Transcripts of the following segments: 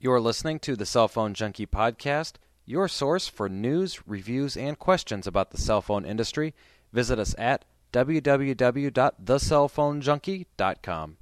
You're listening to the Cell Phone Junkie podcast, your source for news, reviews, and questions about the cell phone industry. Visit us at www.thecellphonejunkie.com.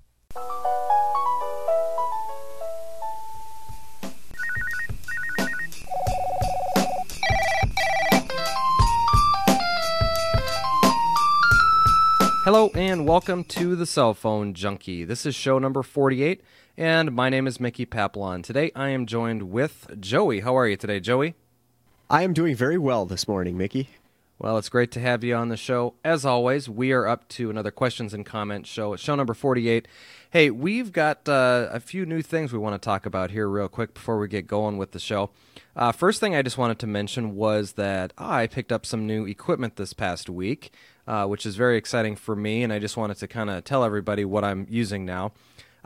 Hello and welcome to the Cell Phone Junkie. This is show number 48, and my name is Mickey Papillon. Today I am joined with Joey. How are you today, Joey? I am doing very well this morning, Mickey. Well, it's great to have you on the show. As always, we are up to another questions and comments show. It's show number 48. Hey, we've got uh, a few new things we want to talk about here, real quick, before we get going with the show. Uh, first thing I just wanted to mention was that I picked up some new equipment this past week uh, which is very exciting for me. And I just wanted to kind of tell everybody what I'm using now.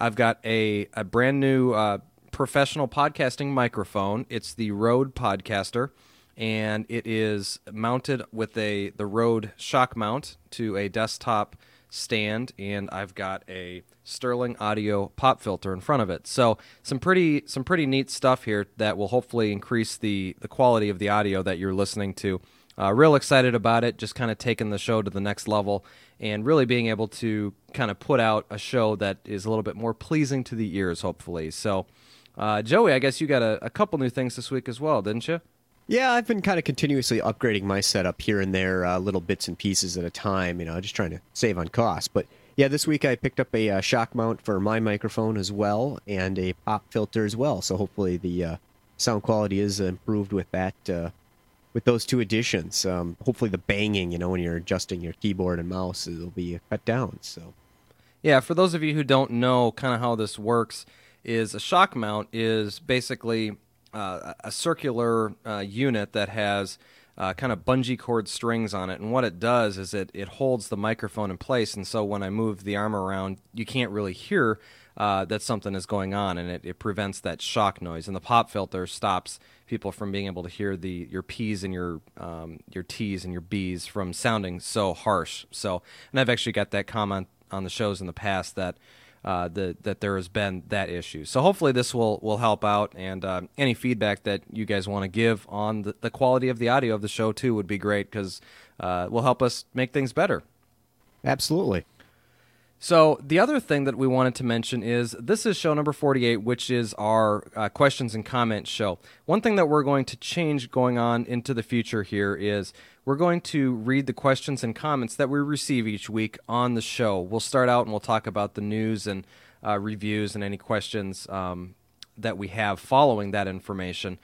I've got a, a brand new uh, professional podcasting microphone. It's the Rode Podcaster, and it is mounted with a the Rode shock mount to a desktop stand, and I've got a Sterling Audio pop filter in front of it. So some pretty some pretty neat stuff here that will hopefully increase the the quality of the audio that you're listening to. Uh, real excited about it, just kind of taking the show to the next level and really being able to kind of put out a show that is a little bit more pleasing to the ears, hopefully. So, uh, Joey, I guess you got a, a couple new things this week as well, didn't you? Yeah, I've been kind of continuously upgrading my setup here and there, uh, little bits and pieces at a time, you know, just trying to save on costs. But yeah, this week I picked up a uh, shock mount for my microphone as well and a pop filter as well. So hopefully the uh, sound quality is improved with that uh, with those two additions. Um, hopefully, the banging, you know, when you're adjusting your keyboard and mouse, it'll be cut down. So, yeah, for those of you who don't know kind of how this works, is a shock mount is basically uh, a circular uh, unit that has uh, kind of bungee cord strings on it, and what it does is it it holds the microphone in place, and so when I move the arm around, you can't really hear uh, that something is going on, and it, it prevents that shock noise. And the pop filter stops people from being able to hear the your p's and your um, your t's and your b's from sounding so harsh. So, and I've actually got that comment on the shows in the past that. Uh, the, that there has been that issue. So hopefully this will, will help out, and uh, any feedback that you guys want to give on the, the, quality of the audio of the show too would be great because uh, will help us make things better. Absolutely. So, the other thing that we wanted to mention is this is show number 48, which is our uh, questions and comments show. One thing that we're going to change going on into the future here is we're going to read the questions and comments that we receive each week on the show. We'll start out and we'll talk about the news and uh, reviews and any questions um, that we have following that information.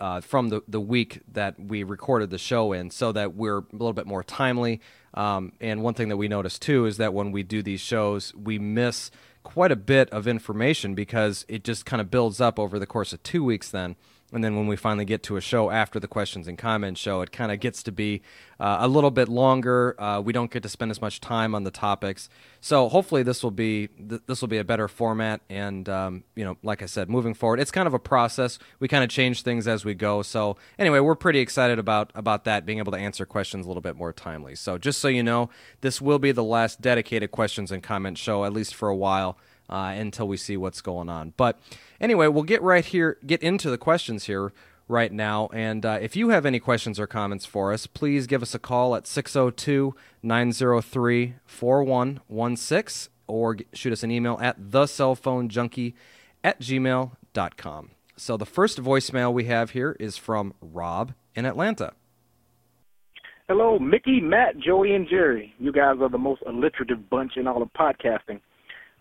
Uh, from the, the week that we recorded the show in, so that we're a little bit more timely um, and one thing that we notice too is that when we do these shows, we miss quite a bit of information because it just kind of builds up over the course of two weeks then and then when we finally get to a show after the questions and comments show, it kind of gets to be uh, a little bit longer. Uh, we don't get to spend as much time on the topics. So hopefully this will be th- this will be a better format. And um, you know, like I said, moving forward, it's kind of a process. We kind of change things as we go. So anyway, we're pretty excited about about that being able to answer questions a little bit more timely. So just so you know, this will be the last dedicated questions and comments show, at least for a while uh, until we see what's going on. But anyway, we'll get right here, get into the questions here right now. And uh, if you have any questions or comments for us, please give us a call at 602 903 4116 or shoot us an email at thecellphonejunkie at gmail.com. So the first voicemail we have here is from Rob in Atlanta. Hello, Mickey, Matt, Joey, and Jerry. You guys are the most alliterative bunch in all of podcasting.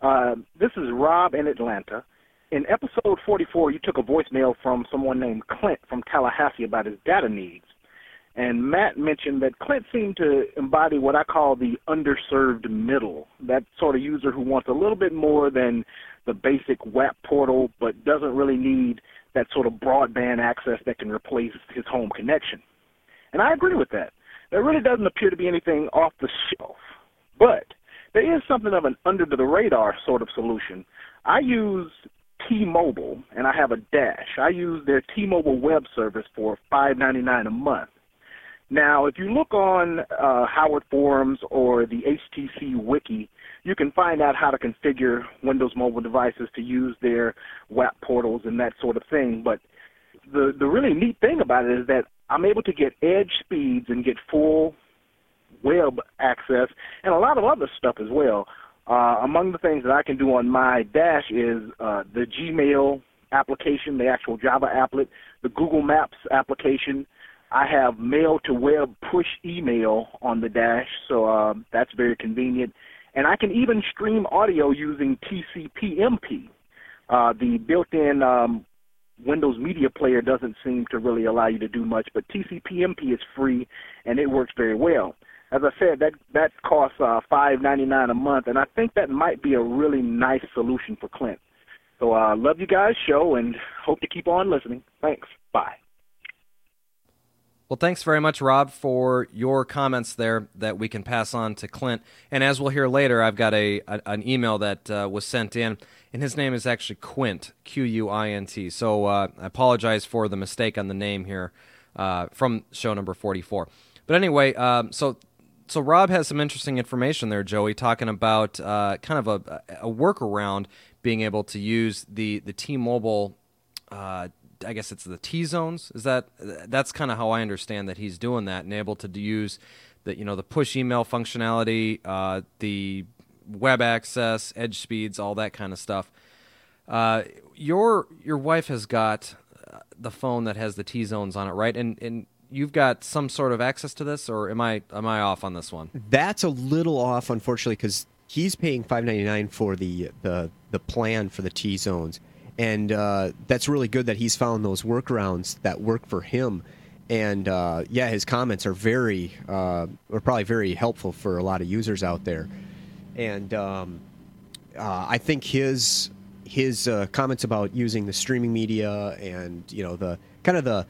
Uh, this is Rob in Atlanta. In episode 44, you took a voicemail from someone named Clint from Tallahassee about his data needs. And Matt mentioned that Clint seemed to embody what I call the underserved middle, that sort of user who wants a little bit more than the basic WAP portal, but doesn't really need that sort of broadband access that can replace his home connection. And I agree with that. There really doesn't appear to be anything off the shelf. But there is something of an under the radar sort of solution. I use T-Mobile and I have a Dash. I use their T-Mobile web service for $5.99 a month. Now, if you look on uh, Howard Forums or the HTC Wiki, you can find out how to configure Windows mobile devices to use their WAP portals and that sort of thing. But the the really neat thing about it is that I'm able to get edge speeds and get full web access and a lot of other stuff as well. Uh, among the things that I can do on my dash is uh, the Gmail application, the actual Java applet, the Google Maps application. I have mail to web push email on the dash, so um, that's very convenient. And I can even stream audio using TCPMP. Uh, the built-in um, Windows Media Player doesn't seem to really allow you to do much, but TCPMP is free and it works very well. As I said, that that costs uh, five ninety nine a month, and I think that might be a really nice solution for Clint. So, uh, love you guys' show and hope to keep on listening. Thanks. Bye. Well, thanks very much, Rob, for your comments there that we can pass on to Clint. And as we'll hear later, I've got a, a an email that uh, was sent in, and his name is actually Quint, Q U I N T. So uh, I apologize for the mistake on the name here uh, from show number 44. But anyway, um, so so Rob has some interesting information there, Joey, talking about uh, kind of a, a workaround being able to use the the T-Mobile uh, I guess it's the T zones. Is that that's kind of how I understand that he's doing that and able to use the you know the push email functionality, uh, the web access, edge speeds, all that kind of stuff. Uh, your your wife has got uh, the phone that has the T zones on it, right? And and you've got some sort of access to this, or am I am I off on this one? That's a little off, unfortunately, because he's paying five ninety nine for the the the plan for the T zones and uh, that's really good that he's found those workarounds that work for him. And uh, yeah, his comments are very, uh, are probably very helpful for a lot of users out there. And um, uh, I think his his uh, comments about using the streaming media and you know the kind of the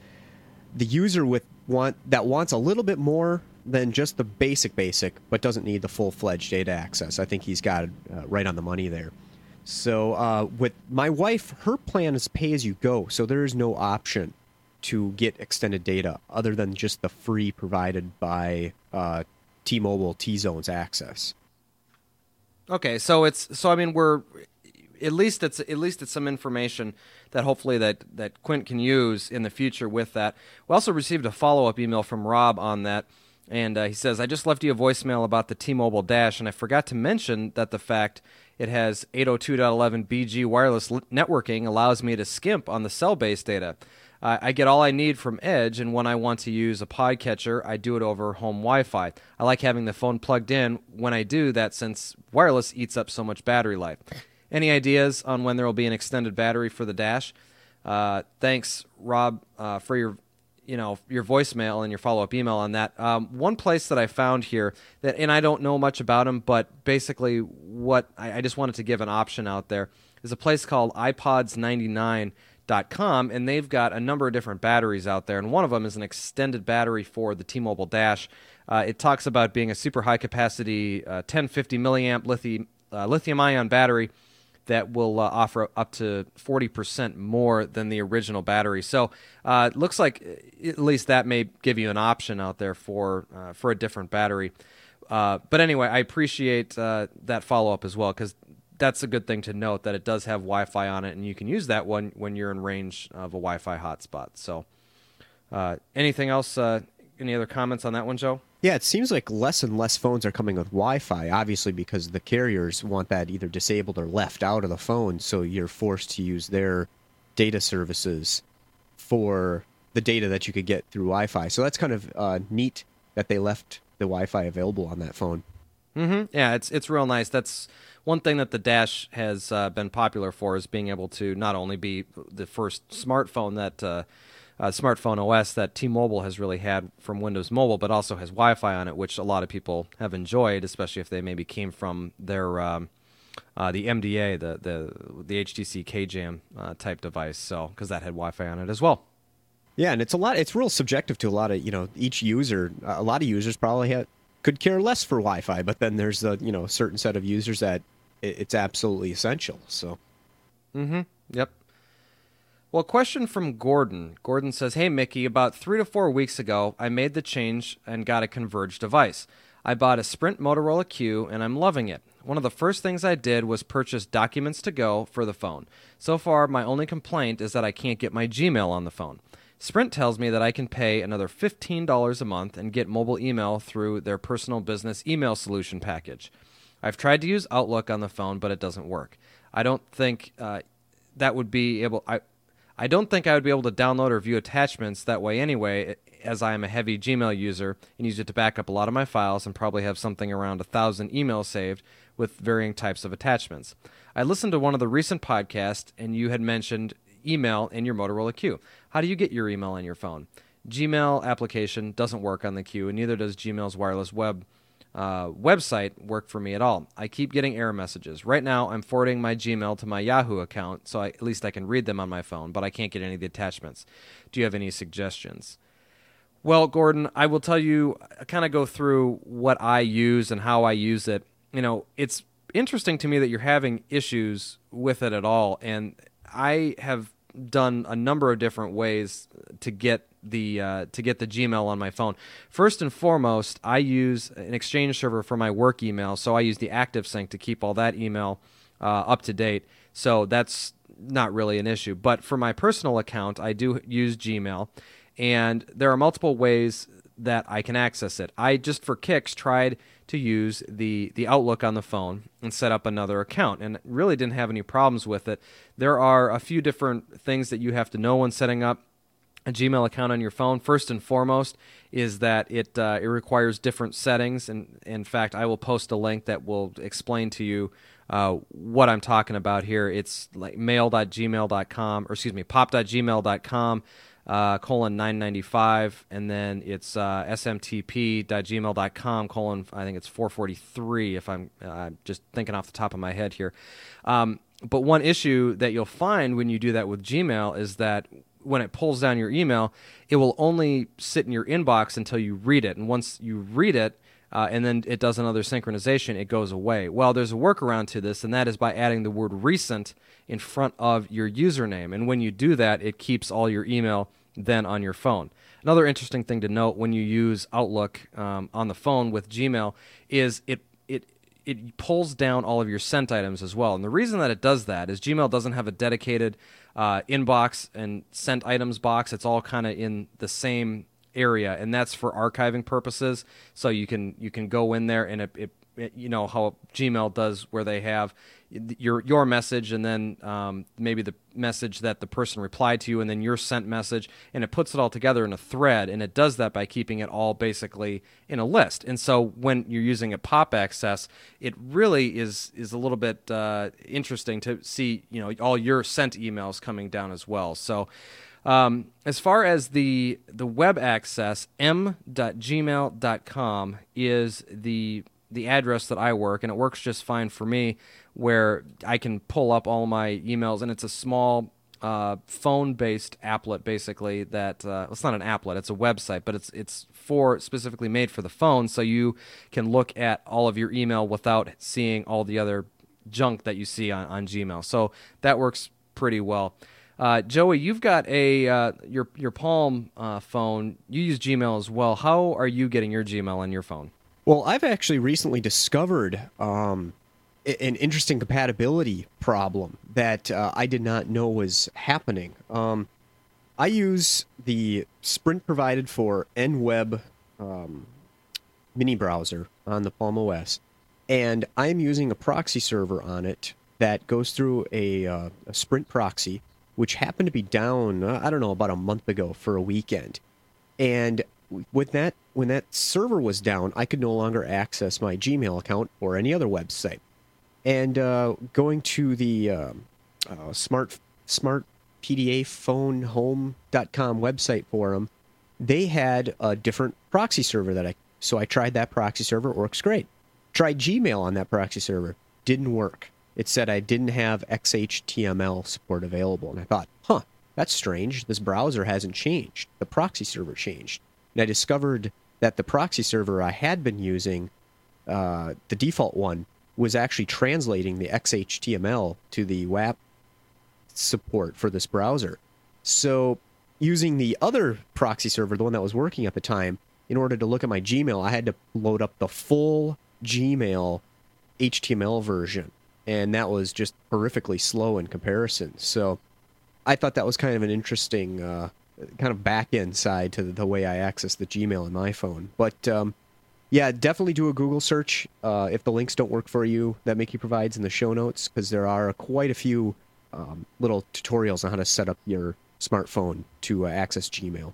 the user with want that wants a little bit more than just the basic basic, but doesn't need the full fledged data access. I think he's got uh, right on the money there. So uh, with my wife, her plan is pay as you go, so there is no option to get extended data other than just the free provided by uh, T-Mobile T Zones access. Okay, so it's so I mean we're at least it's at least it's some information that hopefully that that Quint can use in the future with that. We also received a follow up email from Rob on that. And uh, he says, I just left you a voicemail about the T Mobile Dash, and I forgot to mention that the fact it has 802.11bg wireless networking allows me to skimp on the cell based data. I get all I need from Edge, and when I want to use a podcatcher, I do it over home Wi Fi. I like having the phone plugged in when I do that since wireless eats up so much battery life. Any ideas on when there will be an extended battery for the Dash? Uh, thanks, Rob, uh, for your you know your voicemail and your follow up email on that. Um, one place that I found here that, and I don't know much about them, but basically what I, I just wanted to give an option out there is a place called iPods99.com, and they've got a number of different batteries out there, and one of them is an extended battery for the T-Mobile Dash. Uh, it talks about being a super high capacity uh, 1050 milliamp lithium uh, lithium ion battery that will uh, offer up to 40% more than the original battery. So uh, it looks like uh, at least that may give you an option out there for uh, for a different battery. Uh, but anyway, I appreciate uh, that follow up as well because that's a good thing to note that it does have Wi-Fi on it, and you can use that one when you're in range of a Wi-Fi hotspot. So, anything else? any other comments on that one, Joe? Yeah, it seems like less and less phones are coming with Wi-Fi, obviously because the carriers want that either disabled or left out of the phone, so you're forced to use their data services for the data that you could get through Wi-Fi. So that's kind of uh, neat that they left the Wi-Fi available on that phone. Mm-hmm. Yeah, it's it's real nice. That's one thing that the Dash has uh, been popular for is being able to not only be the first smartphone that uh, uh, smartphone OS that T-Mobile has really had from Windows Mobile, but also has Wi-Fi on it, which a lot of people have enjoyed, especially if they maybe came from their um, uh, the MDA, the the the HTC K-JAM uh, type device. So because that had Wi-Fi on it as well. Yeah, and it's a lot. It's real subjective to a lot of you know each user. A lot of users probably have, could care less for Wi-Fi, but then there's a you know certain set of users that it's absolutely essential. So. Mm-hmm. Yep. Well, question from Gordon. Gordon says, Hey, Mickey, about three to four weeks ago, I made the change and got a converged device. I bought a Sprint Motorola Q and I'm loving it. One of the first things I did was purchase Documents to Go for the phone. So far, my only complaint is that I can't get my Gmail on the phone. Sprint tells me that I can pay another $15 a month and get mobile email through their personal business email solution package. I've tried to use Outlook on the phone, but it doesn't work. I don't think uh, that would be able. I I don't think I would be able to download or view attachments that way anyway, as I am a heavy Gmail user and use it to back up a lot of my files and probably have something around a thousand emails saved with varying types of attachments. I listened to one of the recent podcasts, and you had mentioned email in your Motorola Q. How do you get your email on your phone? Gmail application doesn't work on the Q, and neither does Gmail's wireless web uh, website work for me at all. I keep getting error messages. Right now, I'm forwarding my Gmail to my Yahoo account, so I, at least I can read them on my phone, but I can't get any of the attachments. Do you have any suggestions? Well, Gordon, I will tell you, kind of go through what I use and how I use it. You know, it's interesting to me that you're having issues with it at all, and I have done a number of different ways to get the uh, to get the Gmail on my phone. First and foremost, I use an Exchange server for my work email, so I use the ActiveSync to keep all that email uh, up to date. So that's not really an issue. But for my personal account, I do use Gmail, and there are multiple ways that I can access it. I just for kicks tried to use the the Outlook on the phone and set up another account and really didn't have any problems with it. There are a few different things that you have to know when setting up a Gmail account on your phone, first and foremost, is that it uh, it requires different settings. And in fact, I will post a link that will explain to you uh, what I'm talking about here. It's like mail.gmail.com, or excuse me, pop.gmail.com. Uh, colon 995 and then it's uh, smtp.gmail.com colon i think it's 443 if i'm uh, just thinking off the top of my head here um, but one issue that you'll find when you do that with gmail is that when it pulls down your email, it will only sit in your inbox until you read it. And once you read it, uh, and then it does another synchronization, it goes away. Well, there's a workaround to this, and that is by adding the word recent in front of your username. And when you do that, it keeps all your email then on your phone. Another interesting thing to note when you use Outlook um, on the phone with Gmail is it it pulls down all of your sent items as well. And the reason that it does that is Gmail doesn't have a dedicated uh, inbox and sent items box. It's all kind of in the same area, and that's for archiving purposes. So you can you can go in there and it, it you know how Gmail does, where they have your your message and then um, maybe the message that the person replied to you and then your sent message and it puts it all together in a thread and it does that by keeping it all basically in a list. And so when you're using a pop access it really is is a little bit uh, interesting to see you know all your sent emails coming down as well. So um, as far as the the web access m.gmail.com is the the address that I work and it works just fine for me where I can pull up all my emails, and it's a small uh, phone-based applet, basically. That uh, it's not an applet; it's a website, but it's it's for specifically made for the phone, so you can look at all of your email without seeing all the other junk that you see on, on Gmail. So that works pretty well. Uh, Joey, you've got a uh, your your Palm uh, phone. You use Gmail as well. How are you getting your Gmail on your phone? Well, I've actually recently discovered um, an interesting compatibility problem that uh, I did not know was happening. Um, I use the Sprint provided for NWeb um, mini browser on the Palm OS, and I'm using a proxy server on it that goes through a, uh, a Sprint proxy, which happened to be down, uh, I don't know, about a month ago for a weekend. And with that, when that server was down, I could no longer access my Gmail account or any other website and uh, going to the uh, uh, smart smart PDA phone home.com website for them, they had a different proxy server that I so I tried that proxy server, works great. Tried Gmail on that proxy server, didn't work. It said I didn't have XHTML support available, and I thought, huh, that's strange. This browser hasn't changed. The proxy server changed, and I discovered that the proxy server I had been using, uh, the default one, was actually translating the XHTML to the WAP support for this browser. So, using the other proxy server, the one that was working at the time, in order to look at my Gmail, I had to load up the full Gmail HTML version, and that was just horrifically slow in comparison. So, I thought that was kind of an interesting uh, kind of back end side to the, way I access the Gmail in my phone. But um, yeah, definitely do a Google search uh, if the links don't work for you that Mickey provides in the show notes, because there are quite a few um, little tutorials on how to set up your smartphone to uh, access Gmail.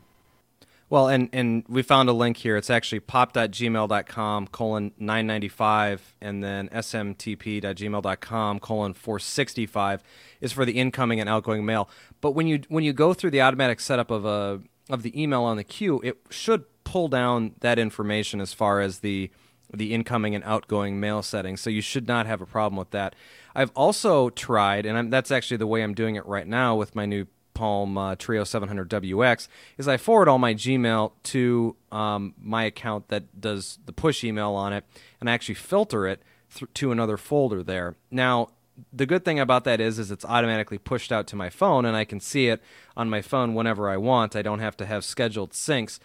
Well, and, and we found a link here. It's actually pop.gmail.com colon 995 and then smtp.gmail.com colon 465 is for the incoming and outgoing mail. But when you when you go through the automatic setup of a of the email on the Q, it should pull down that information as far as the the incoming and outgoing mail settings. So you should not have a problem with that. I've also tried, and I'm, that's actually the way I'm doing it right now with my new Palm uh, Treo 700WX is I forward all my Gmail to um, my account that does the push email on it, and I actually filter it th- to another folder there. Now, the good thing about that is, is it's automatically pushed out to my phone, and I can see it on my phone whenever I want. I don't have to have scheduled syncs.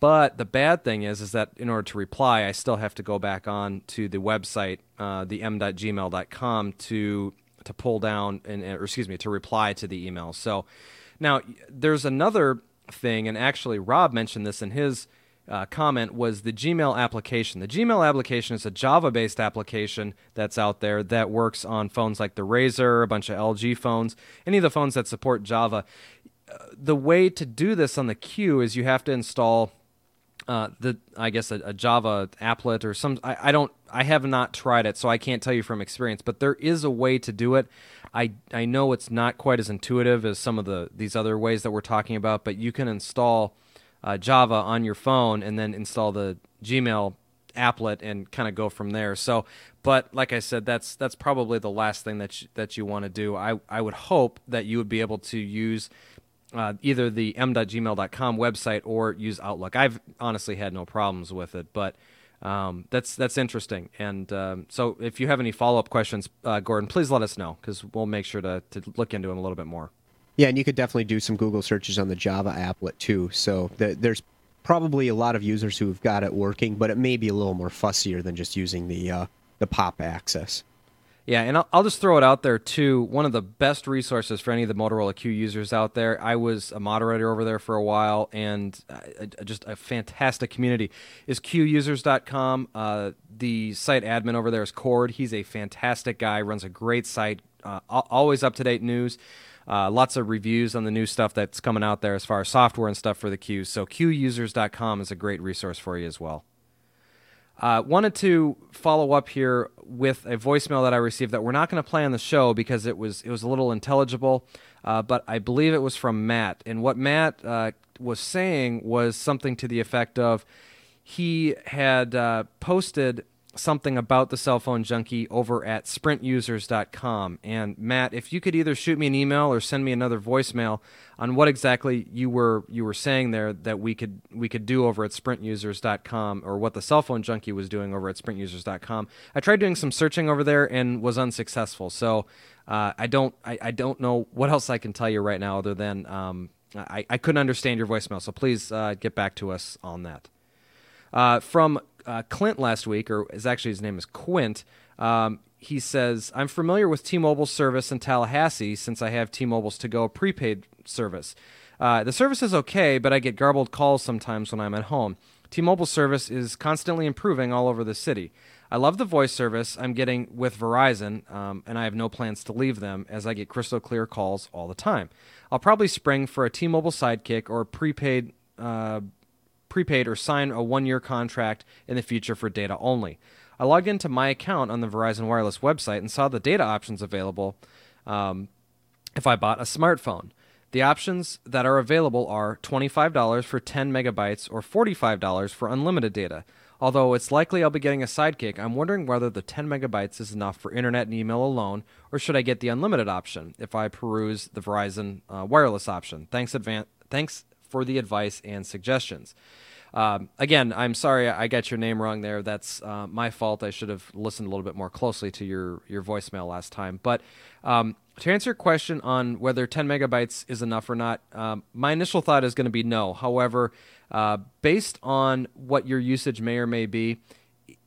But the bad thing is, is that in order to reply, I still have to go back on to the website, uh, the m.gmail.com, to to pull down and or excuse me to reply to the email. So now there's another thing, and actually Rob mentioned this in his uh, comment was the Gmail application. The Gmail application is a Java-based application that's out there that works on phones like the Razr, a bunch of LG phones, any of the phones that support Java. Uh, the way to do this on the Q is you have to install uh, the I guess a, a, Java applet or some I, I don't I have not tried it so I can't tell you from experience but there is a way to do it. I I know it's not quite as intuitive as some of the these other ways that we're talking about but you can install uh, Java on your phone and then install the Gmail applet and kind of go from there. So but like I said that's that's probably the last thing that that you want to do. I I would hope that you would be able to use uh, either the m.gmail.com website or use Outlook. I've honestly had no problems with it, but um, that's that's interesting. And um, so, if you have any follow up questions, uh, Gordon, please let us know because we'll make sure to, to look into them a little bit more. Yeah, and you could definitely do some Google searches on the Java applet too. So the, there's probably a lot of users who've got it working, but it may be a little more fussier than just using the uh, the POP access. Yeah, and I'll, I'll, just throw it out there too. One of the best resources for any of the Motorola Q users out there. I was a moderator over there for a while, and just a fantastic community is QUsers.com. Uh, the site admin over there is Cord. He's a fantastic guy. Runs a great site. Uh, always up to date news. Uh, lots of reviews on the new stuff that's coming out there as far as software and stuff for the Q. So QUsers.com is a great resource for you as well. Uh, wanted to follow up here with a voicemail that I received that we're not going to play on the show because it was it was a little intelligible, uh, but I believe it was from Matt. And what Matt uh, was saying was something to the effect of he had uh, posted something about the cell phone junkie over at sprintusers.com. And Matt, if you could either shoot me an email or send me another voicemail on what exactly you were you were saying there that we could we could do over at sprintusers.com or what the cell phone junkie was doing over at sprintusers.com. I tried doing some searching over there and was unsuccessful. So uh, I don't I, I, don't know what else I can tell you right now other than um, I, I couldn't understand your voicemail. So please uh, get back to us on that. Uh, from uh, Clint last week, or is actually his name is Quint. Um, he says, I'm familiar with T Mobile's service in Tallahassee since I have T Mobile's to go prepaid service. Uh, the service is okay, but I get garbled calls sometimes when I'm at home. T Mobile service is constantly improving all over the city. I love the voice service I'm getting with Verizon, um, and I have no plans to leave them as I get crystal clear calls all the time. I'll probably spring for a T Mobile Sidekick or prepaid uh, prepaid or sign a one year contract in the future for data only. I logged into my account on the Verizon Wireless website and saw the data options available um, if I bought a smartphone. The options that are available are $25 for 10 megabytes or $45 for unlimited data. Although it's likely I'll be getting a sidekick, I'm wondering whether the 10 megabytes is enough for internet and email alone, or should I get the unlimited option if I peruse the Verizon uh, wireless option? Thanks, advan- thanks for the advice and suggestions. Um, again, I'm sorry I got your name wrong there. That's uh, my fault. I should have listened a little bit more closely to your your voicemail last time. But um, to answer your question on whether 10 megabytes is enough or not, um, my initial thought is going to be no. However, uh, based on what your usage may or may be,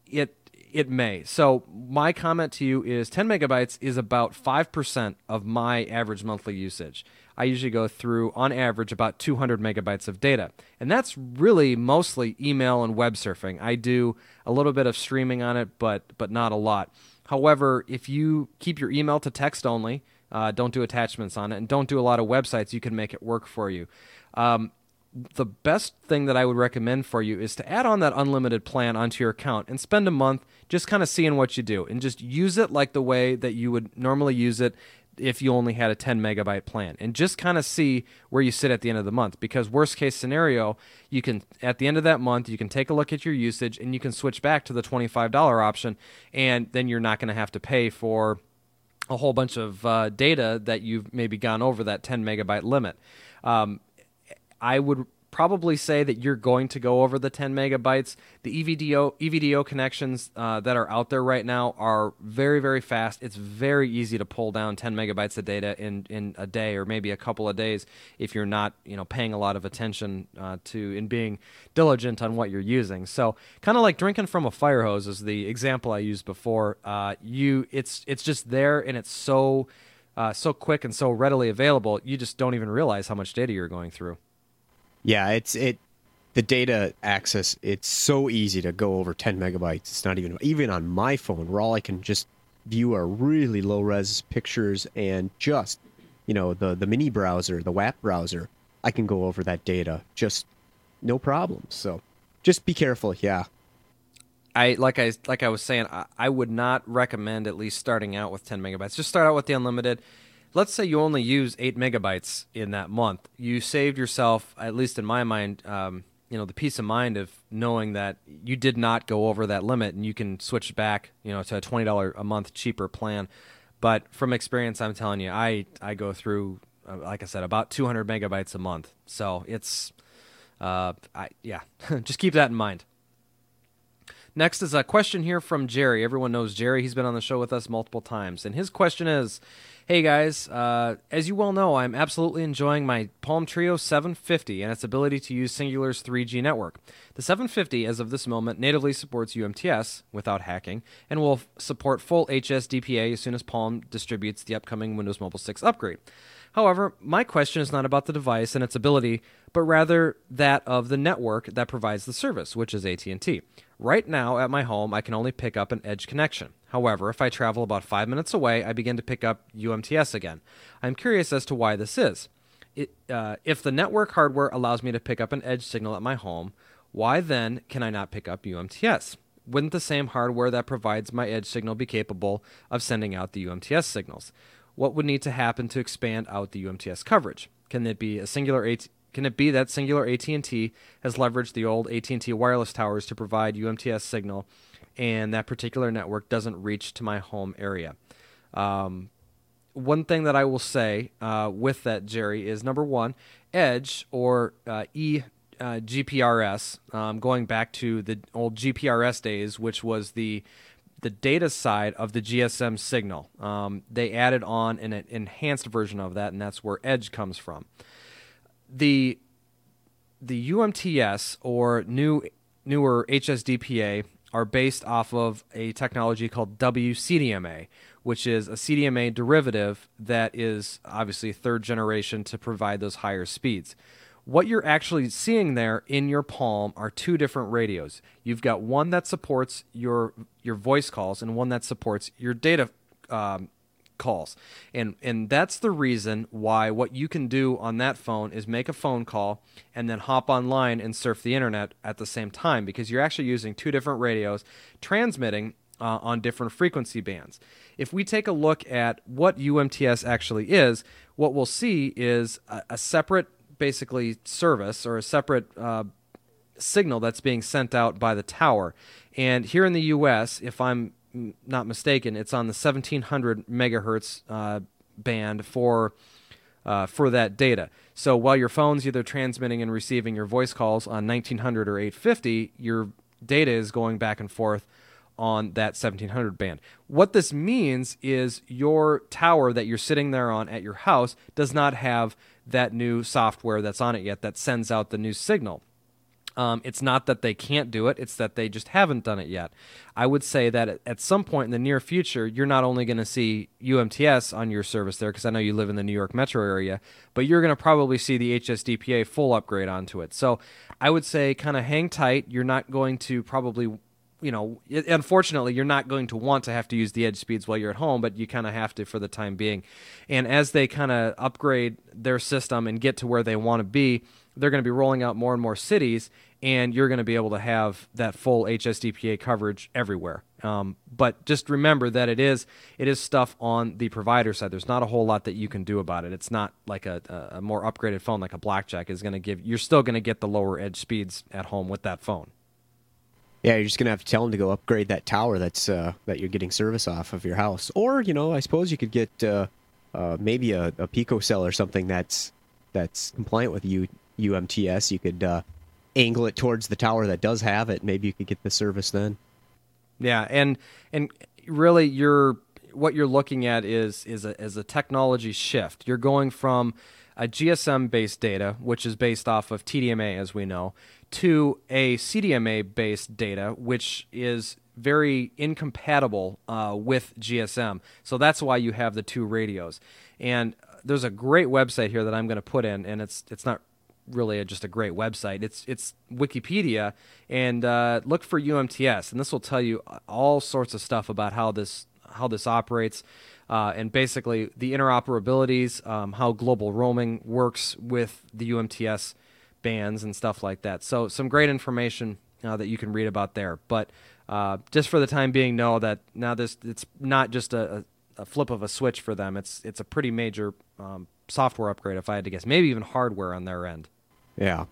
it it may. So my comment to you is 10 megabytes is about 5% of my average monthly usage. I usually go through, on average, about 200 megabytes of data. And that's really mostly email and web surfing. I do a little bit of streaming on it, but, but not a lot. However, if you keep your email to text only, uh, don't do attachments on it, and don't do a lot of websites, you can make it work for you. Um, the best thing that I would recommend for you is to add on that unlimited plan onto your account and spend a month just kind of seeing what you do and just use it like the way that you would normally use it if you only had a 10 megabyte plan and just kind of see where you sit at the end of the month because worst case scenario you can at the end of that month you can take a look at your usage and you can switch back to the $25 option and then you're not going to have to pay for a whole bunch of uh, data that you've maybe gone over that 10 megabyte limit. Um, i would probably say that you're going to go over the 10 megabytes. The EVDO EVDO connections uh, that are out there right now are very very fast. It's very easy to pull down 10 megabytes of data in in a day or maybe a couple of days if you're not you know paying a lot of attention uh, to and being diligent on what you're using. So kind of like drinking from a fire hose is the example I used before. Uh, you it's it's just there and it's so. Uh, so quick and so readily available, you just don't even realize how much data you're going through. Yeah, it's it the data access. It's so easy to go over 10 megabytes. It's not even even on my phone, where all I can just view are really low res pictures and just you know the the mini browser, the WAP browser. I can go over that data just no problem. So just be careful. Yeah. I like I like I was saying, I, I would not recommend at least starting out with 10 megabytes. Just start out with the unlimited let's say you only use eight megabytes in that month. You saved yourself, at least in my mind, um, you know, the peace of mind of knowing that you did not go over that limit, and you can switch back, you know, to a twenty dollar a month cheaper plan. But from experience, I'm telling you, I I go through, uh, like I said, about 200 megabytes a month. So it's, uh, I yeah, just keep that in mind. Next is a question here from Jerry. Everyone knows Jerry. He's been on the show with us multiple times. And his question is Hey guys, uh, as you well know, I'm absolutely enjoying my Palm Treo 750 and its ability to use Cingular's 3G network. The 750, as of this moment, natively supports UMTS without hacking and will f- support full HSDPA as soon as Palm distributes the upcoming Windows Mobile 6 upgrade. However, my question is not about the device and its ability, but rather that of the network that provides the service, which is AT&T. Right now at my home, I can only pick up an edge connection. However, if I travel about five minutes away, I begin to pick up UMTS again. I'm curious as to why this is. It, uh, if the network hardware allows me to pick up an edge signal at my home, why then can I not pick up UMTS? Wouldn't the same hardware that provides my edge signal be capable of sending out the UMTS signals? What would need to happen to expand out the UMTS coverage? Can it be a Cingular AT- can it be that Cingular AT&T has leveraged the old AT&T wireless towers to provide UMTS signal and that particular network doesn't reach to my home area. Um, one thing that I will say uh, with that, Jerry, is number one, Edge or uh, E. Uh, GPRS, um, going back to the old GPRS days, which was the the data side of the GSM signal. Um, they added on an enhanced version of that, and that's where Edge comes from. The the UMTS or new newer HSDPA are based off of a technology called WCDMA, which is a CDMA derivative that is obviously third generation to provide those higher speeds. What you're actually seeing there in your palm are two different radios. You've got one that supports your your voice calls and one that supports your data um, calls. And and that's the reason why what you can do on that phone is make a phone call and then hop online and surf the internet at the same time because you're actually using two different radios transmitting uh, on different frequency bands. If we take a look at what UMTS actually is, what we'll see is a, a separate basically service or a separate uh, signal that's being sent out by the tower. And here in the US, if I'm not mistaken, it's on the 1700 megahertz uh, band for uh, for that data. So while your phone's either transmitting and receiving your voice calls on 1900 or 850, your data is going back and forth on that 1700 band. What this means is your tower that you're sitting there on at your house does not have that new software that's on it yet that sends out the new signal. Um, it's not that they can't do it, it's that they just haven't done it yet. I would say that at some point in the near future, you're not only going to see UMTS on your service there, because I know you live in the New York metro area, but you're going to probably see the HSDPA full upgrade onto it. So I would say kind of hang tight. You're not going to probably you know, unfortunately, you're not going to want to have to use the edge speeds while you're at home, but you kind of have to for the time being. And as they kind of upgrade their system and get to where they want to be, they're going to be rolling out more and more cities, and you're going to be able to have that full HSDPA coverage everywhere. Um, but just remember that it is it is stuff on the provider side. There's not a whole lot that you can do about it. It's not like a, a more upgraded phone like a Blackjack is going to give. You're still going to get the lower edge speeds at home with that phone. Yeah, you're just gonna have to tell them to go upgrade that tower that's uh, that you're getting service off of your house, or you know, I suppose you could get uh, uh, maybe a, a Pico cell or something that's that's compliant with U, UMTS. You could uh, angle it towards the tower that does have it. Maybe you could get the service then. Yeah, and and really, you're what you're looking at is is a, is a technology shift. You're going from a GSM based data, which is based off of TDMA, as we know, to a CDMA based data, which is very incompatible uh, with GSM. So that's why you have the two radios. And there's a great website here that I'm going to put in, and it's it's not really a, just a great website. It's it's Wikipedia, and uh, look for UMTS, and this will tell you all sorts of stuff about how this how this operates, uh, and basically the interoperabilities, um, how global roaming works with the UMTS bands and stuff like that. So some great information uh, that you can read about there. But uh, just for the time being, know that now this it's not just a, a flip of a switch for them. It's it's a pretty major um, software upgrade, if I had to guess, maybe even hardware on their end. Yeah.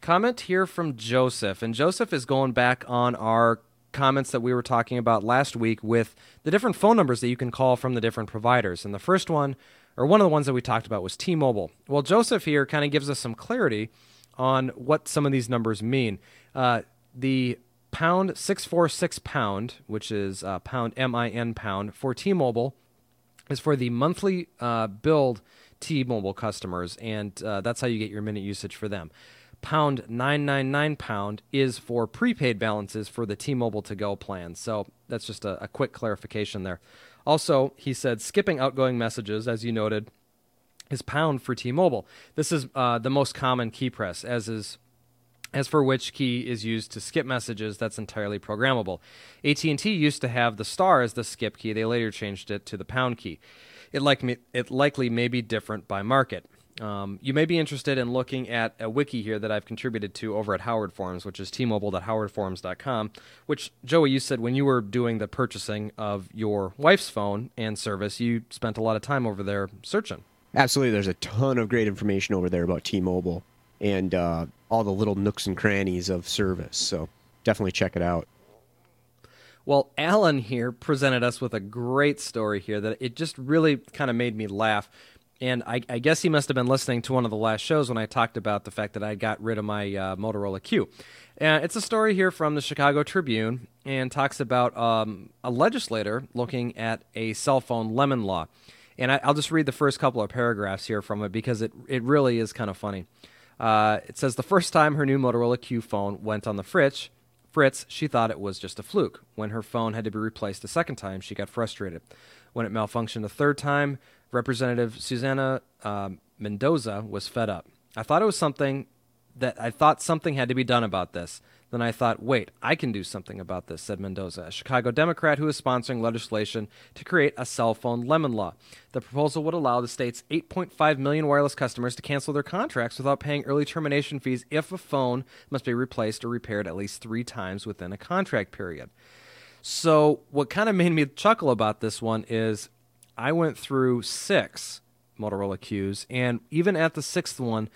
Comment here from Joseph, and Joseph is going back on our comments that we were talking about last week with the different phone numbers that you can call from the different providers. And the first one, or one of the ones that we talked about, was T Mobile. Well, Joseph here kind of gives us some clarity on what some of these numbers mean. Uh, the pound 646 pound, which is uh, pound M I N pound, for T Mobile is for the monthly uh, billed T Mobile customers, and uh, that's how you get your minute usage for them pound 999 pound is for prepaid balances for the T-Mobile to go plan. So that's just a, a quick clarification there. Also, he said skipping outgoing messages, as you noted, is pound for T-Mobile. This is uh, the most common key press, as is as for which key is used to skip messages that's entirely programmable. AT&T used to have the star as the skip key. They later changed it to the pound key. It, like it likely may be different by market. Um, you may be interested in looking at a wiki here that I've contributed to over at Howard Forums, which is tmobile.howardforums.com. Which, Joey, you said when you were doing the purchasing of your wife's phone and service, you spent a lot of time over there searching. Absolutely. There's a ton of great information over there about T Mobile and uh, all the little nooks and crannies of service. So definitely check it out. Well, Alan here presented us with a great story here that it just really kind of made me laugh and I, I, guess he must have been listening to one of the last shows when I talked about the fact that I got rid of my uh, Motorola Q. Uh, it's a story here from the Chicago Tribune and talks about um, a legislator looking at a cell phone lemon law. And I, will just read the first couple of paragraphs here from it because it, it really is kind of funny. Uh, it says the first time her new Motorola Q phone went on the fritz, Fritz, she thought it was just a fluke. When her phone had to be replaced a second time, she got frustrated. When it malfunctioned a third time, Representative Susana uh, Mendoza was fed up. I thought it was something that I thought something had to be done about this. Then I thought, wait, I can do something about this, said Mendoza, a Chicago Democrat who is sponsoring legislation to create a cell phone lemon law. The proposal would allow the state's 8.5 million wireless customers to cancel their contracts without paying early termination fees if a phone must be replaced or repaired at least three times within a contract period. So, what kind of made me chuckle about this one is I went through six Motorola Qs, and even at the sixth one,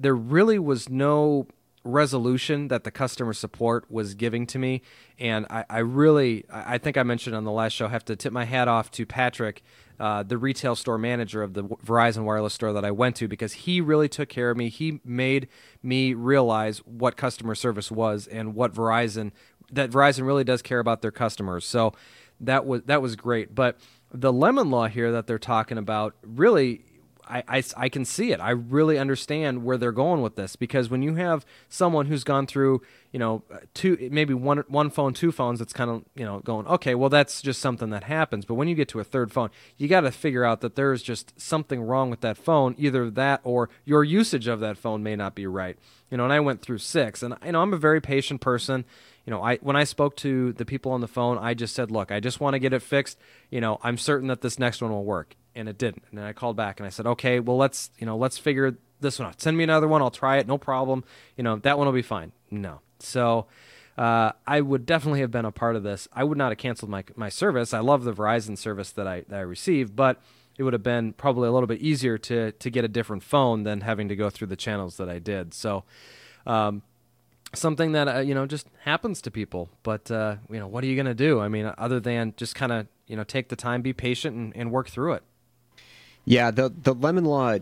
there really was no resolution that the customer support was giving to me. And I, I really, I think I mentioned on the last show, have to tip my hat off to Patrick, uh, the retail store manager of the Verizon wireless store that I went to, because he really took care of me. He made me realize what customer service was and what Verizon, that Verizon really does care about their customers. So that was, that was great. But the lemon law here that they're talking about really I, I, I, can see it. I really understand where they're going with this because when you have someone who's gone through, you know, two maybe one one phone, two phones, it's kind of you know going okay, well that's just something that happens. But when you get to a third phone, you got to figure out that there's just something wrong with that phone. Either that or your usage of that phone may not be right. You know, and I went through six, and you know I'm a very patient person you know, I when I spoke to the people on the phone, I just said, "Look, I just want to get it fixed. You know, I'm certain that this next one will work." And it didn't. And then I called back and I said, "Okay, well, let's, you know, let's figure this one out. Send me another one. I'll try it. No problem. You know, that one will be fine." No. So, uh, I would definitely have been a part of this. I would not have canceled my my service. I love the Verizon service that I that I receive, but it would have been probably a little bit easier to to get a different phone than having to go through the channels that I did. So, um, something that uh, you know just happens to people. But uh, you know, what are you going to do? I mean, other than just kind of you know take the time, be patient, and, and work through it. Yeah, the the lemon law.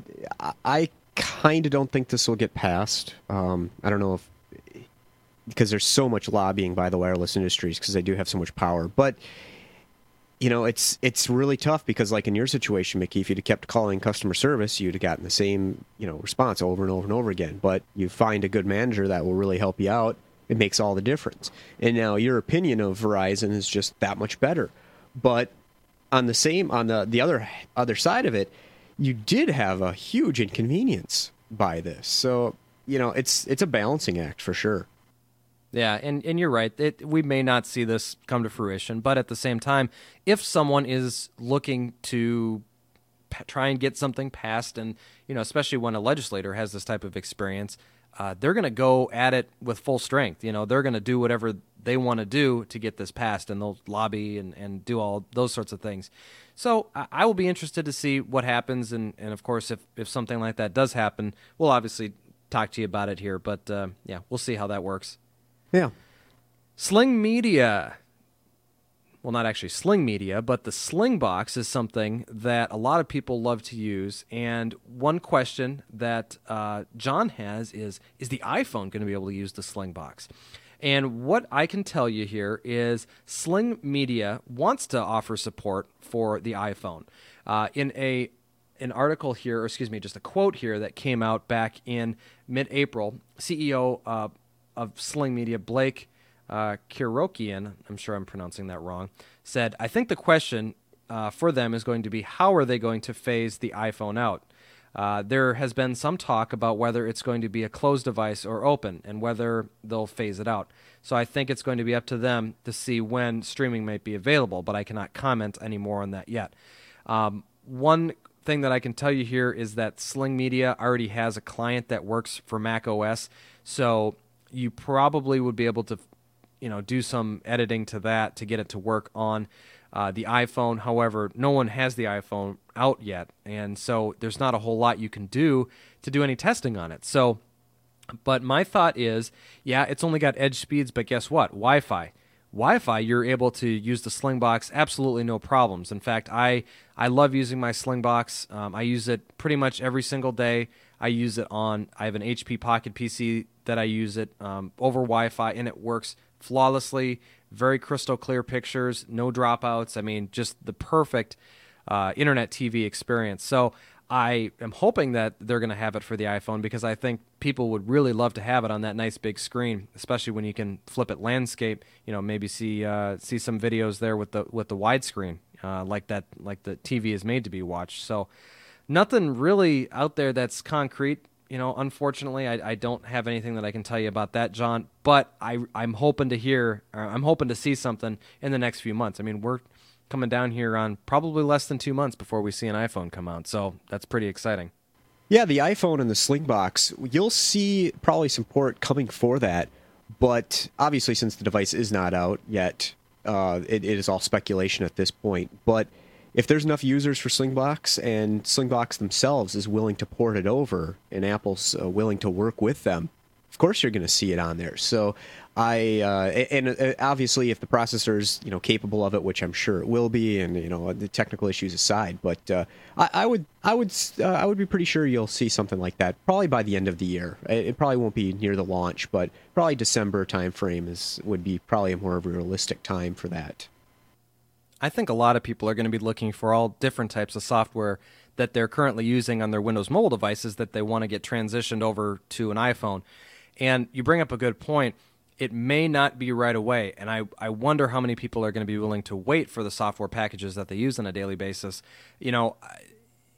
I kind of don't think this will get passed. Um, I don't know if because there's so much lobbying by the wireless industries because they do have so much power, but you know, it's it's really tough because, like in your situation, Mickey, if you'd kept calling customer service, you'd have gotten the same you know response over and over and over again. But you find a good manager that will really help you out. It makes all the difference. And now your opinion of Verizon is just that much better. But on the same on the the other other side of it, you did have a huge inconvenience by this. So you know, it's it's a balancing act for sure. Yeah, and, and you're right. It, we may not see this come to fruition, but at the same time, if someone is looking to p- try and get something passed, and you know, especially when a legislator has this type of experience, uh, they're going to go at it with full strength. You know, they're going to do whatever they want to do to get this passed, and they'll lobby and, and do all those sorts of things. So I, I will be interested to see what happens, and, and of course, if if something like that does happen, we'll obviously talk to you about it here. But uh, yeah, we'll see how that works. Yeah. Sling Media. Well, not actually Sling Media, but the Sling Box is something that a lot of people love to use. And one question that uh, John has is Is the iPhone going to be able to use the Sling Box? And what I can tell you here is Sling Media wants to offer support for the iPhone. Uh, in a an article here, or excuse me, just a quote here that came out back in mid-April, CEO uh, of Sling Media, Blake uh, Kirokian, I'm sure I'm pronouncing that wrong, said, I think the question uh, for them is going to be how are they going to phase the iPhone out? Uh, there has been some talk about whether it's going to be a closed device or open and whether they'll phase it out. So I think it's going to be up to them to see when streaming might be available, but I cannot comment any more on that yet. Um, one thing that I can tell you here is that Sling Media already has a client that works for Mac OS. So you probably would be able to, you know, do some editing to that to get it to work on uh, the iPhone. However, no one has the iPhone out yet, and so there's not a whole lot you can do to do any testing on it. So, but my thought is, yeah, it's only got edge speeds, but guess what? Wi-Fi. Wi-Fi, you're able to use the Slingbox absolutely no problems. In fact, I I love using my Slingbox. Um, I use it pretty much every single day. I use it on. I have an HP Pocket PC that I use it um, over Wi-Fi, and it works flawlessly. Very crystal clear pictures, no dropouts. I mean, just the perfect uh, internet TV experience. So I am hoping that they're going to have it for the iPhone because I think people would really love to have it on that nice big screen, especially when you can flip it landscape. You know, maybe see uh, see some videos there with the with the widescreen, uh, like that, like the TV is made to be watched. So nothing really out there that's concrete you know, unfortunately, I, I don't have anything that I can tell you about that, John. But I I'm hoping to hear, I'm hoping to see something in the next few months. I mean, we're coming down here on probably less than two months before we see an iPhone come out, so that's pretty exciting. Yeah, the iPhone and the Slingbox, you'll see probably some port coming for that. But obviously, since the device is not out yet, uh, it, it is all speculation at this point. But if there's enough users for Slingbox and Slingbox themselves is willing to port it over and Apple's uh, willing to work with them, of course you're going to see it on there. So I uh, and uh, obviously if the processor is you know capable of it, which I'm sure it will be, and you know the technical issues aside, but uh, I, I, would I would uh, I would be pretty sure you'll see something like that probably by the end of the year. It, probably won't be near the launch, but probably December timeframe is would be probably a more realistic time for that. I think a lot of people are going to be looking for all different types of software that they're currently using on their Windows mobile devices that they want to get transitioned over to an iPhone. And you bring up a good point. It may not be right away. And I, I wonder how many people are going to be willing to wait for the software packages that they use on a daily basis. You know,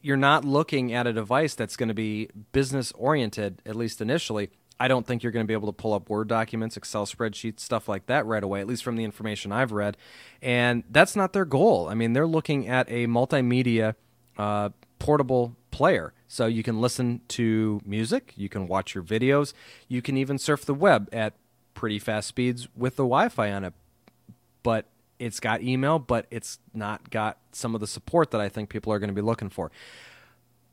you're not looking at a device that's going to be business oriented, at least initially. I don't think you're going to be able to pull up Word documents, Excel spreadsheets, stuff like that right away, at least from the information I've read. And that's not their goal. I mean, they're looking at a multimedia uh, portable player. So you can listen to music, you can watch your videos, you can even surf the web at pretty fast speeds with the Wi Fi on it. But it's got email, but it's not got some of the support that I think people are going to be looking for.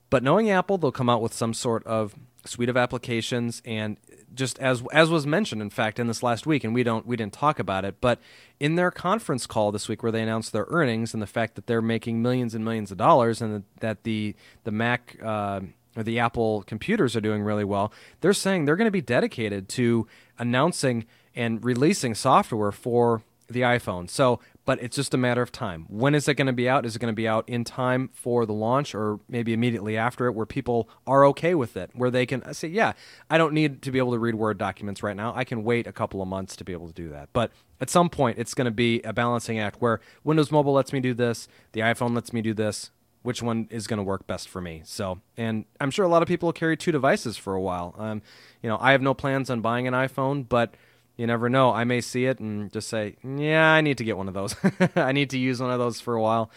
But knowing Apple, they'll come out with some sort of suite of applications and just as as was mentioned in fact in this last week and we don't we didn't talk about it but in their conference call this week where they announced their earnings and the fact that they're making millions and millions of dollars and that the the Mac uh, or the Apple computers are doing really well they're saying they're going to be dedicated to announcing and releasing software for the iPhone. So but it's just a matter of time. When is it going to be out? Is it going to be out in time for the launch or maybe immediately after it where people are okay with it, where they can say, yeah, I don't need to be able to read Word documents right now. I can wait a couple of months to be able to do that. But at some point, it's going to be a balancing act where Windows Mobile lets me do this, the iPhone lets me do this. Which one is going to work best for me? So, and I'm sure a lot of people will carry two devices for a while. Um, you know, I have no plans on buying an iPhone, but you never know. I may see it and just say, "Yeah, I need to get one of those. I need to use one of those for a while,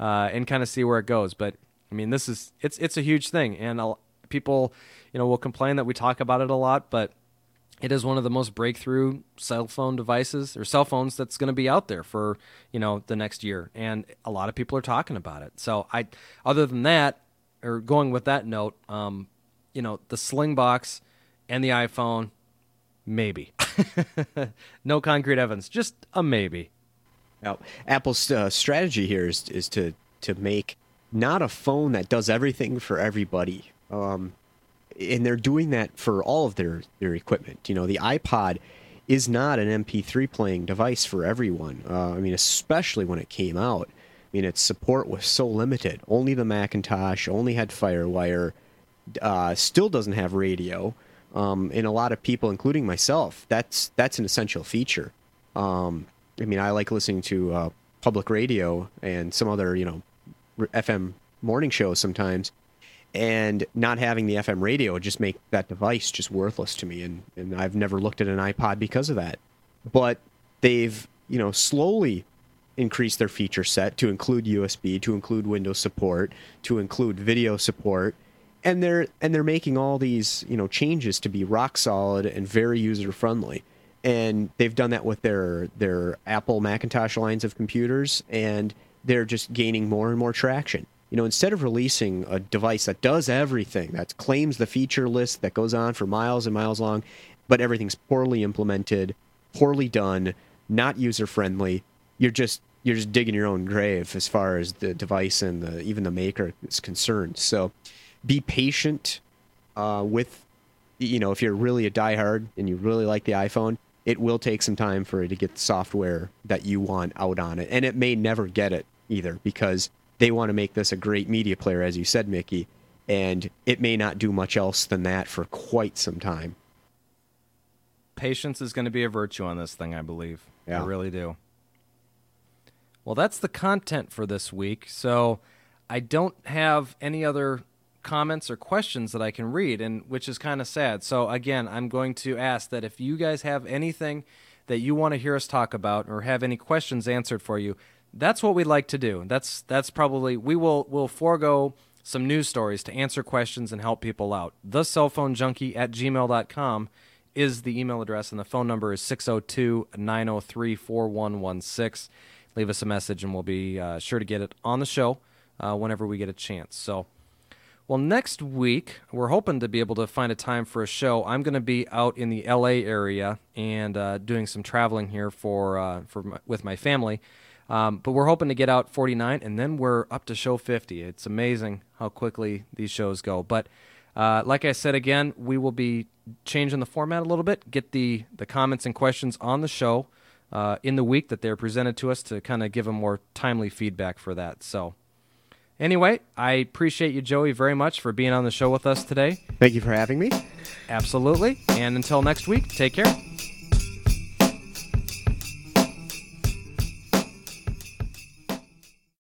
uh, and kind of see where it goes." But I mean, this is it's it's a huge thing, and I'll, people, you know, will complain that we talk about it a lot, but it is one of the most breakthrough cell phone devices or cell phones that's going to be out there for you know the next year, and a lot of people are talking about it. So I, other than that, or going with that note, um, you know, the Slingbox and the iPhone maybe. no concrete evidence, just a maybe. Now, Apple's uh, strategy here is, is to to make not a phone that does everything for everybody. Um, and they're doing that for all of their, their equipment. You know, the iPod is not an MP3 playing device for everyone. Uh, I mean, especially when it came out. I mean, its support was so limited. Only the Macintosh only had FireWire, uh, still doesn't have radio um, and a lot of people, including myself, that's that's an essential feature. Um, I mean, I like listening to uh, public radio and some other, you know, FM morning shows sometimes, and not having the FM radio just make that device just worthless to me. And and I've never looked at an iPod because of that. But they've you know slowly increased their feature set to include USB, to include Windows support, to include video support and they're and they're making all these you know changes to be rock solid and very user friendly and they've done that with their their Apple Macintosh lines of computers and they're just gaining more and more traction. You know instead of releasing a device that does everything that claims the feature list that goes on for miles and miles long but everything's poorly implemented poorly done not user friendly you're just you're just digging your own grave as far as the device and the even the maker is concerned. So be patient uh, with, you know, if you're really a diehard and you really like the iPhone, it will take some time for it to get the software that you want out on it. And it may never get it either because they want to make this a great media player, as you said, Mickey. And it may not do much else than that for quite some time. Patience is going to be a virtue on this thing, I believe. Yeah. I really do. Well, that's the content for this week. So I don't have any other comments or questions that I can read, and which is kind of sad. So again, I'm going to ask that if you guys have anything that you want to hear us talk about or have any questions answered for you, that's what we'd like to do. That's that's probably we will will forego some news stories to answer questions and help people out. The cell phone junkie at gmail.com is the email address, and the phone number is 602 903 4116. Leave us a message, and we'll be uh, sure to get it on the show uh, whenever we get a chance. So, Well, next week, we're hoping to be able to find a time for a show. I'm going to be out in the LA area and uh, doing some traveling here for, uh, for my, with my family. Um, but we're hoping to get out 49, and then we're up to show 50. It's amazing how quickly these shows go. But uh, like I said again, we will be changing the format a little bit, get the, the comments and questions on the show uh, in the week that they're presented to us to kind of give a more timely feedback for that. So. Anyway, I appreciate you, Joey, very much for being on the show with us today. Thank you for having me. Absolutely. And until next week, take care.